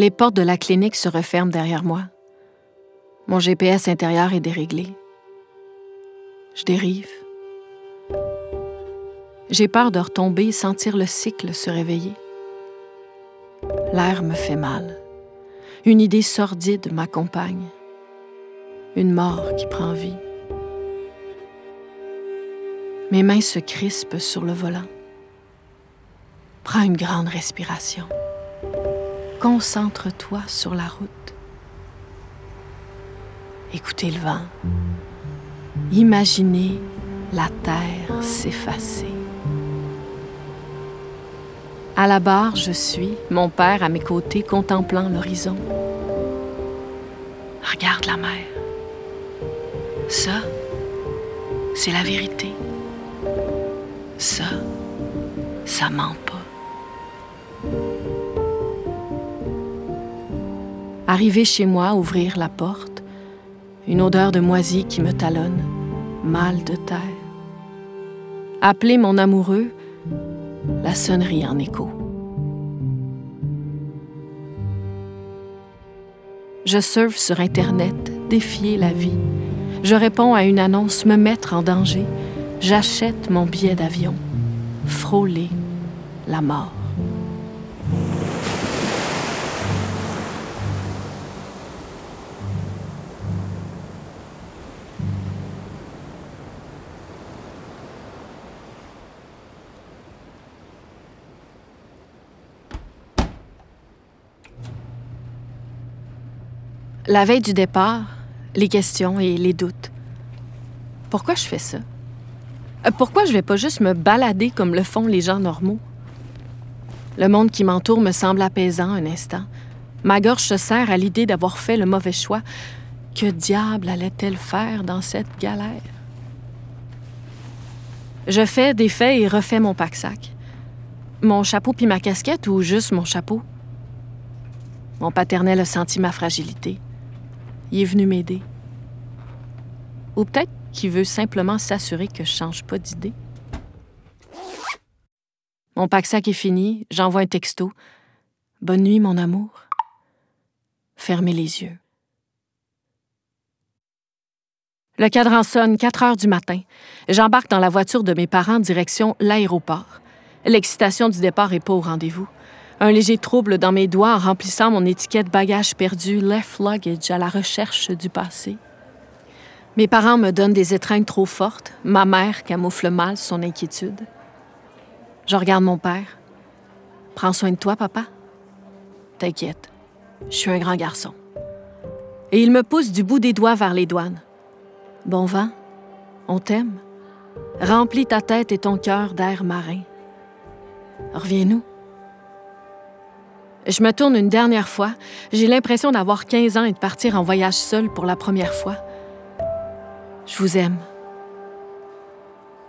Les portes de la clinique se referment derrière moi. Mon GPS intérieur est déréglé. Je dérive. J'ai peur de retomber et sentir le cycle se réveiller. L'air me fait mal. Une idée sordide m'accompagne. Une mort qui prend vie. Mes mains se crispent sur le volant. Prends une grande respiration. Concentre-toi sur la route. Écoutez le vent. Imaginez la terre s'effacer. À la barre, je suis, mon père à mes côtés, contemplant l'horizon. Regarde la mer. Ça, c'est la vérité. Ça, ça ment pas. Arriver chez moi, ouvrir la porte, une odeur de moisie qui me talonne, mal de terre. Appeler mon amoureux, la sonnerie en écho. Je surfe sur Internet, défier la vie. Je réponds à une annonce, me mettre en danger. J'achète mon billet d'avion. Frôler la mort. La veille du départ, les questions et les doutes. Pourquoi je fais ça? Euh, pourquoi je vais pas juste me balader comme le font les gens normaux? Le monde qui m'entoure me semble apaisant un instant. Ma gorge se serre à l'idée d'avoir fait le mauvais choix. Que diable allait-elle faire dans cette galère? Je fais, défais et refais mon pack-sac. Mon chapeau puis ma casquette ou juste mon chapeau? Mon paternel a senti ma fragilité il est venu m'aider. Ou peut-être qu'il veut simplement s'assurer que je change pas d'idée. Mon pack-sac est fini, j'envoie un texto. Bonne nuit, mon amour. Fermez les yeux. Le cadran sonne 4 heures du matin. J'embarque dans la voiture de mes parents direction l'aéroport. L'excitation du départ est pas au rendez-vous. Un léger trouble dans mes doigts en remplissant mon étiquette bagage perdu Left Luggage à la recherche du passé. Mes parents me donnent des étreintes trop fortes. Ma mère camoufle mal son inquiétude. Je regarde mon père. Prends soin de toi, papa. T'inquiète, je suis un grand garçon. Et il me pousse du bout des doigts vers les douanes. Bon vent, on t'aime. Remplis ta tête et ton cœur d'air marin. Reviens-nous. Je me tourne une dernière fois. J'ai l'impression d'avoir 15 ans et de partir en voyage seul pour la première fois. Je vous aime.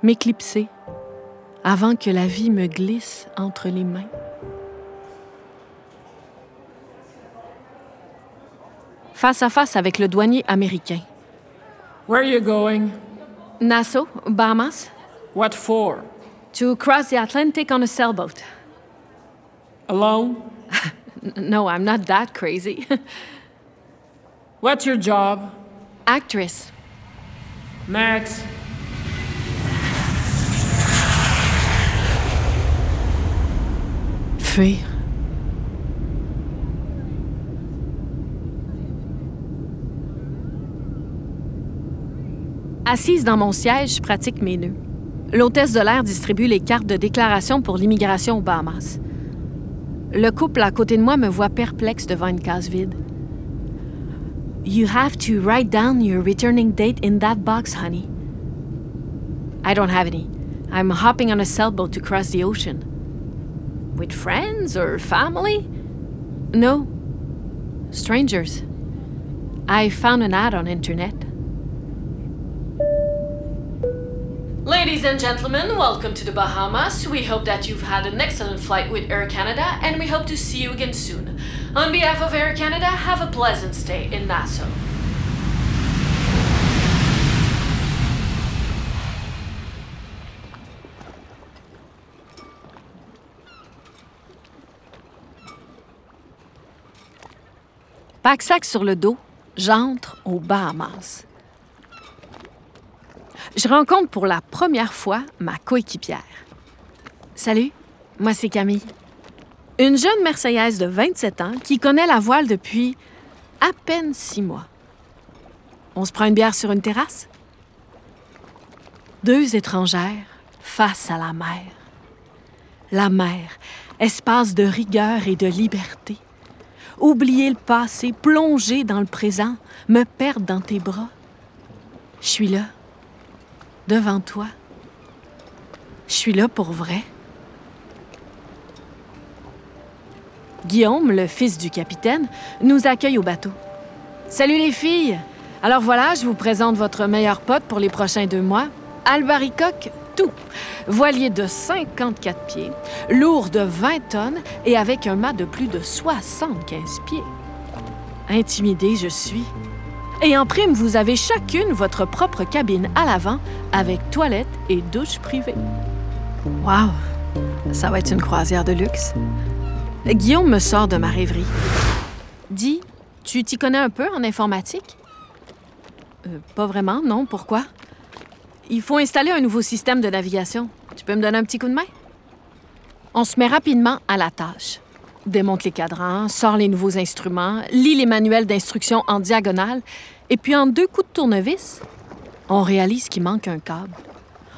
M'éclipser avant que la vie me glisse entre les mains. Face à face avec le douanier américain. Where are you going? Nassau, Bahamas. What for? To cross the Atlantic on a sailboat. Alone? No, I'm not that crazy. What's your job? Actress. Max. Fuir. Assise dans mon siège, je pratique mes nœuds. L'hôtesse de l'air distribue les cartes de déclaration pour l'immigration aux Bahamas. Le couple à côté de moi me voit perplexe devant une case vide. You have to write down your returning date in that box, honey. I don't have any. I'm hopping on a sailboat to cross the ocean. With friends or family? No. Strangers. I found an ad on internet. Ladies and gentlemen, welcome to the Bahamas. We hope that you've had an excellent flight with Air Canada and we hope to see you again soon. On behalf of Air Canada, have a pleasant stay in Nassau. Pack-sac sur le dos, j'entre aux Bahamas. Je rencontre pour la première fois ma coéquipière. Salut, moi c'est Camille. Une jeune Marseillaise de 27 ans qui connaît la voile depuis à peine six mois. On se prend une bière sur une terrasse? Deux étrangères face à la mer. La mer, espace de rigueur et de liberté. Oublier le passé, plonger dans le présent, me perdre dans tes bras. Je suis là, devant toi. Je suis là pour vrai. Guillaume, le fils du capitaine, nous accueille au bateau. Salut les filles! Alors voilà, je vous présente votre meilleur pote pour les prochains deux mois, Albaricoque tout. Voilier de 54 pieds, lourd de 20 tonnes et avec un mât de plus de 75 pieds. Intimidée, je suis. Et en prime, vous avez chacune votre propre cabine à l'avant avec toilette et douche privée. Wow! Ça va être une croisière de luxe. Guillaume me sort de ma rêverie. Dis, tu t'y connais un peu en informatique? Euh, pas vraiment, non. Pourquoi? Il faut installer un nouveau système de navigation. Tu peux me donner un petit coup de main? On se met rapidement à la tâche. Démonte les cadrans, sort les nouveaux instruments, lit les manuels d'instruction en diagonale, et puis en deux coups de tournevis, on réalise qu'il manque un câble.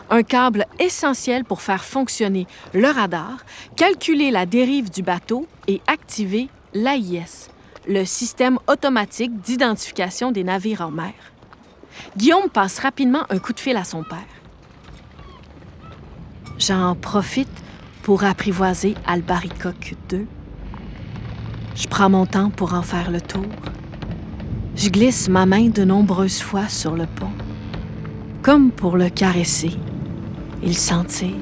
Un câble essentiel pour faire fonctionner le radar, calculer la dérive du bateau et activer l'AIS, le système automatique d'identification des navires en mer. Guillaume passe rapidement un coup de fil à son père. J'en profite pour apprivoiser Albaricoque 2. Je prends mon temps pour en faire le tour. Je glisse ma main de nombreuses fois sur le pont, comme pour le caresser et le sentir.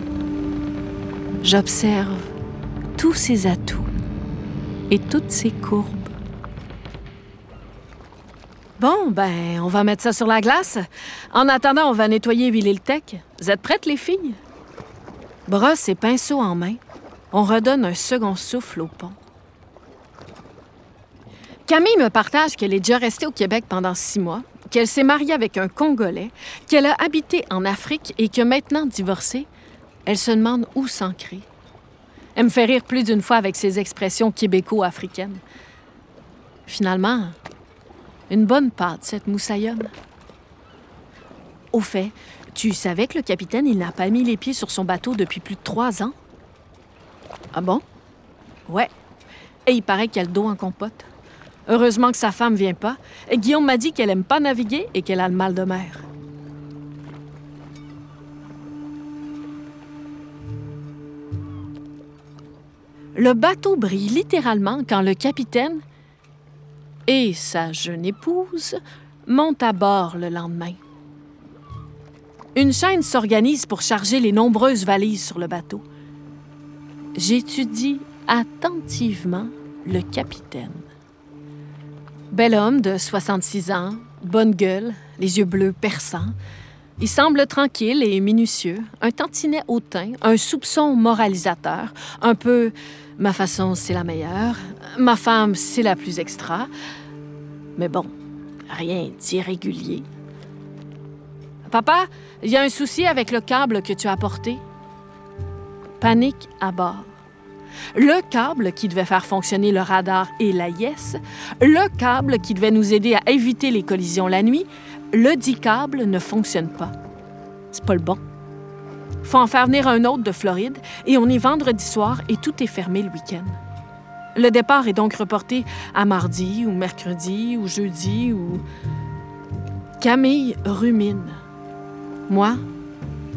J'observe tous ses atouts et toutes ses courbes. Bon, ben, on va mettre ça sur la glace. En attendant, on va nettoyer et huiler. Vous êtes prêtes, les filles? Brosse et pinceau en main, on redonne un second souffle au pont. Camille me partage qu'elle est déjà restée au Québec pendant six mois, qu'elle s'est mariée avec un Congolais, qu'elle a habité en Afrique et que maintenant divorcée, elle se demande où s'ancrer. Elle me fait rire plus d'une fois avec ses expressions québéco-africaines. Finalement, une bonne pâte, cette moussaillonne. Au fait, tu savais que le capitaine, il n'a pas mis les pieds sur son bateau depuis plus de trois ans? Ah bon? Ouais. Et il paraît qu'il a le dos en compote. Heureusement que sa femme vient pas. Guillaume m'a dit qu'elle aime pas naviguer et qu'elle a le mal de mer. Le bateau brille littéralement quand le capitaine et sa jeune épouse montent à bord le lendemain. Une chaîne s'organise pour charger les nombreuses valises sur le bateau. J'étudie attentivement le capitaine. Bel homme de 66 ans, bonne gueule, les yeux bleus perçants. Il semble tranquille et minutieux, un tantinet hautain, un soupçon moralisateur, un peu ma façon c'est la meilleure, ma femme c'est la plus extra. Mais bon, rien d'irrégulier. Papa, il y a un souci avec le câble que tu as apporté. Panique à bord. Le câble qui devait faire fonctionner le radar et la yes, le câble qui devait nous aider à éviter les collisions la nuit, le dit câble ne fonctionne pas. C'est pas le bon. Faut en faire venir un autre de Floride et on est vendredi soir et tout est fermé le week-end. Le départ est donc reporté à mardi ou mercredi ou jeudi ou... Camille rumine. Moi,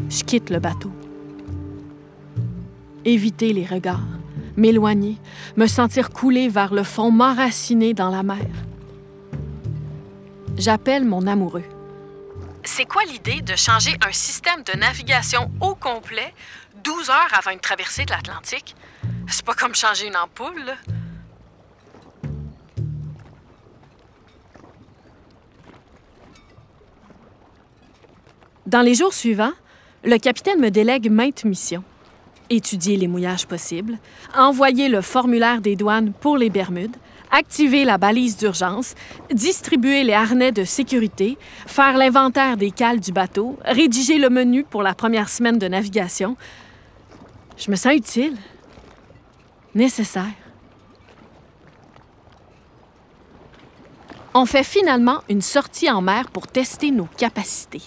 je quitte le bateau. Éviter les regards, m'éloigner, me sentir couler vers le fond, m'enraciner dans la mer. J'appelle mon amoureux. C'est quoi l'idée de changer un système de navigation au complet 12 heures avant une traversée de l'Atlantique? C'est pas comme changer une ampoule, là. Dans les jours suivants, le capitaine me délègue maintes missions. Étudier les mouillages possibles, envoyer le formulaire des douanes pour les Bermudes, activer la balise d'urgence, distribuer les harnais de sécurité, faire l'inventaire des cales du bateau, rédiger le menu pour la première semaine de navigation. Je me sens utile, nécessaire. On fait finalement une sortie en mer pour tester nos capacités.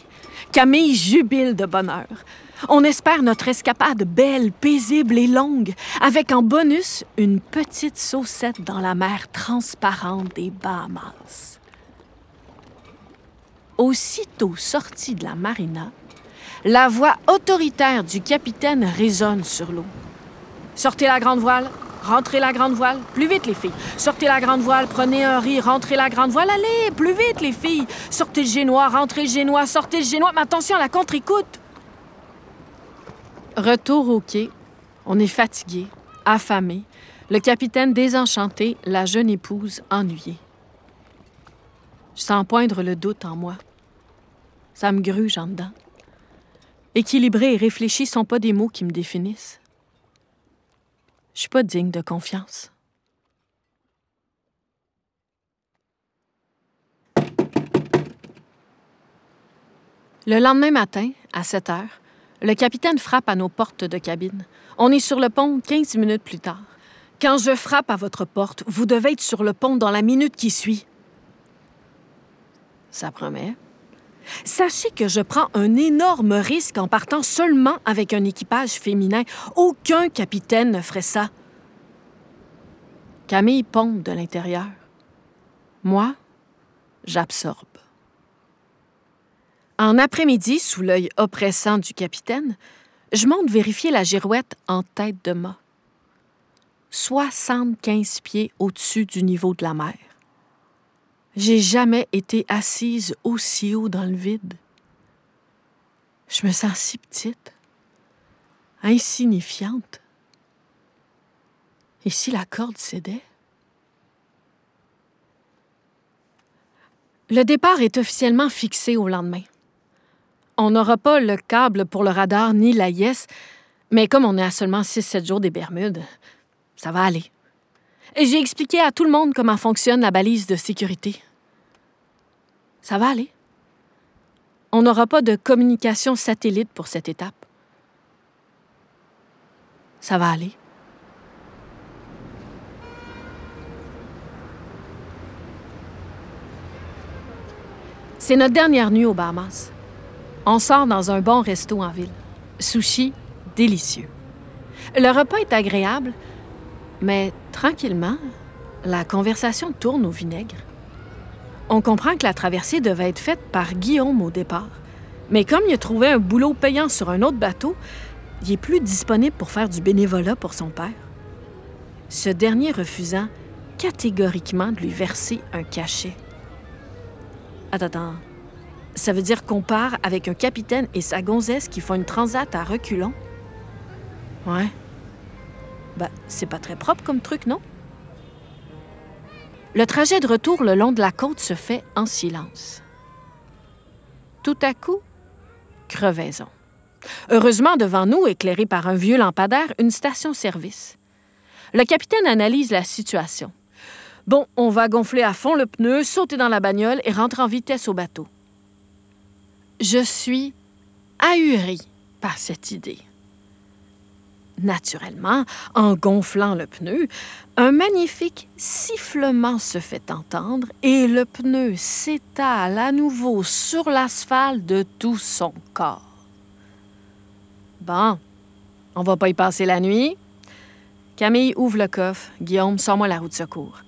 Camille jubile de bonheur. On espère notre escapade belle, paisible et longue, avec en bonus une petite saucette dans la mer transparente des Bahamas. Aussitôt sorti de la marina, la voix autoritaire du capitaine résonne sur l'eau. Sortez la grande voile, rentrez la grande voile, plus vite les filles. Sortez la grande voile, prenez un riz, rentrez la grande voile, allez, plus vite les filles. Sortez le génois, rentrez le génois, sortez le génois, mais attention la contre-écoute. Retour au quai. On est fatigué, affamé. Le capitaine désenchanté, la jeune épouse ennuyée. Je sens poindre le doute en moi. Ça me gruge en dedans. Équilibré et réfléchi sont pas des mots qui me définissent. Je suis pas digne de confiance. Le lendemain matin, à 7 heures, le capitaine frappe à nos portes de cabine. On est sur le pont 15 minutes plus tard. Quand je frappe à votre porte, vous devez être sur le pont dans la minute qui suit. Ça promet. Sachez que je prends un énorme risque en partant seulement avec un équipage féminin. Aucun capitaine ne ferait ça. Camille pompe de l'intérieur. Moi, j'absorbe. En après-midi, sous l'œil oppressant du capitaine, je monte vérifier la girouette en tête de mât. 75 pieds au-dessus du niveau de la mer. J'ai jamais été assise aussi haut dans le vide. Je me sens si petite, insignifiante. Et si la corde cédait? Le départ est officiellement fixé au lendemain. On n'aura pas le câble pour le radar ni la mais comme on est à seulement 6-7 jours des Bermudes, ça va aller. Et j'ai expliqué à tout le monde comment fonctionne la balise de sécurité. Ça va aller. On n'aura pas de communication satellite pour cette étape. Ça va aller. C'est notre dernière nuit aux Bahamas. On sort dans un bon resto en ville. Sushi délicieux. Le repas est agréable, mais tranquillement, la conversation tourne au vinaigre. On comprend que la traversée devait être faite par Guillaume au départ. Mais comme il a trouvé un boulot payant sur un autre bateau, il est plus disponible pour faire du bénévolat pour son père. Ce dernier refusant catégoriquement de lui verser un cachet. Attends, attends. Ça veut dire qu'on part avec un capitaine et sa gonzesse qui font une transat à reculons? Ouais. Ben, c'est pas très propre comme truc, non? Le trajet de retour le long de la côte se fait en silence. Tout à coup, crevaison. Heureusement, devant nous, éclairée par un vieux lampadaire, une station-service. Le capitaine analyse la situation. Bon, on va gonfler à fond le pneu, sauter dans la bagnole et rentrer en vitesse au bateau. Je suis ahurie par cette idée. Naturellement, en gonflant le pneu, un magnifique sifflement se fait entendre et le pneu s'étale à nouveau sur l'asphalte de tout son corps. Bon, on va pas y passer la nuit. Camille ouvre le coffre. Guillaume, sors-moi la roue de secours.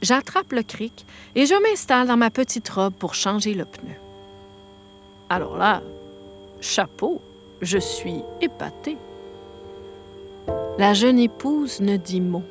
J'attrape le cric et je m'installe dans ma petite robe pour changer le pneu. Alors là, chapeau, je suis épatée. La jeune épouse ne dit mot.